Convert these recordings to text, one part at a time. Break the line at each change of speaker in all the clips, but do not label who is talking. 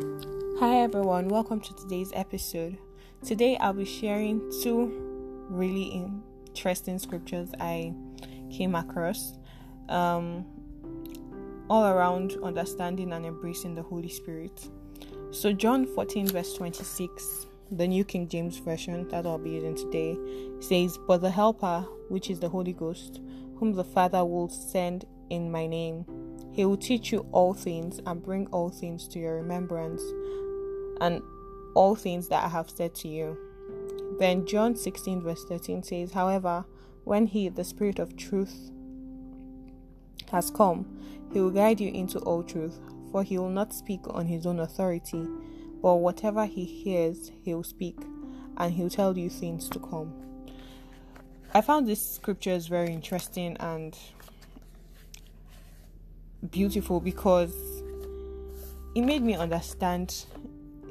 Hi everyone, welcome to today's episode. Today I'll be sharing two really interesting scriptures I came across um, all around understanding and embracing the Holy Spirit. So, John 14, verse 26, the New King James Version that I'll be using today says, But the Helper, which is the Holy Ghost, whom the Father will send in my name, he will teach you all things and bring all things to your remembrance and all things that I have said to you. Then John 16, verse 13 says, However, when He, the Spirit of truth, has come, He will guide you into all truth, for He will not speak on His own authority, but whatever He hears, He will speak, and He will tell you things to come. I found this scripture is very interesting and beautiful because it made me understand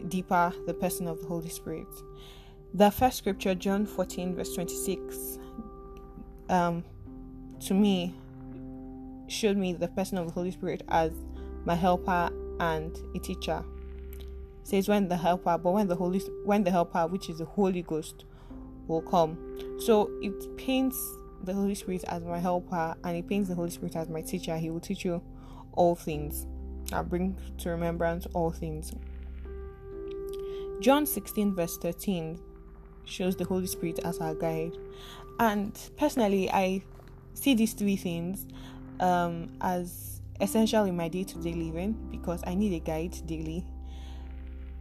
deeper the person of the Holy Spirit. The first scripture, John 14, verse 26, um, to me showed me the person of the Holy Spirit as my helper and a teacher. It says when the helper, but when the Holy when the helper, which is the Holy Ghost, will come. So it paints the Holy Spirit as my helper and He paints the Holy Spirit as my teacher. He will teach you all things and bring to remembrance all things. John 16, verse 13 shows the Holy Spirit as our guide. And personally, I see these three things um, as essential in my day to day living because I need a guide daily,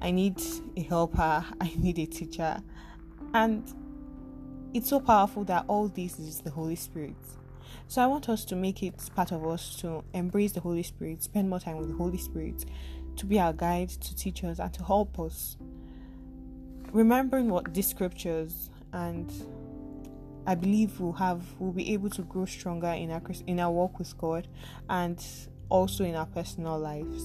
I need a helper, I need a teacher. And it's so powerful that all this is the Holy Spirit. So I want us to make it part of us to embrace the Holy Spirit, spend more time with the Holy Spirit, to be our guide, to teach us, and to help us remembering what these scriptures and I believe we'll have we'll be able to grow stronger in our in our walk with God and also in our personal lives.